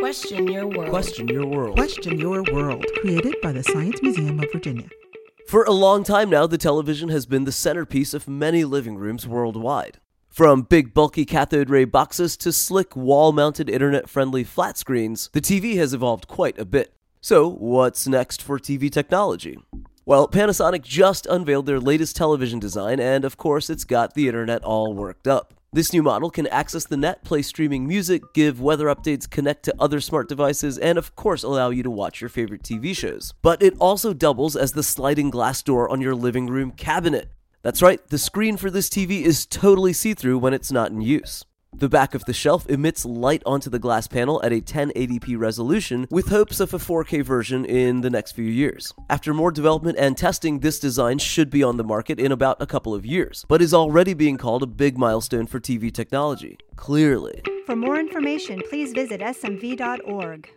Question your world. Question your world. Question Your World, created by the Science Museum of Virginia. For a long time now, the television has been the centerpiece of many living rooms worldwide. From big bulky cathode ray boxes to slick wall mounted internet friendly flat screens, the TV has evolved quite a bit. So, what's next for TV technology? Well, Panasonic just unveiled their latest television design, and of course, it's got the internet all worked up. This new model can access the net, play streaming music, give weather updates, connect to other smart devices, and of course allow you to watch your favorite TV shows. But it also doubles as the sliding glass door on your living room cabinet. That's right, the screen for this TV is totally see through when it's not in use. The back of the shelf emits light onto the glass panel at a 1080p resolution with hopes of a 4K version in the next few years. After more development and testing, this design should be on the market in about a couple of years, but is already being called a big milestone for TV technology. Clearly. For more information, please visit smv.org.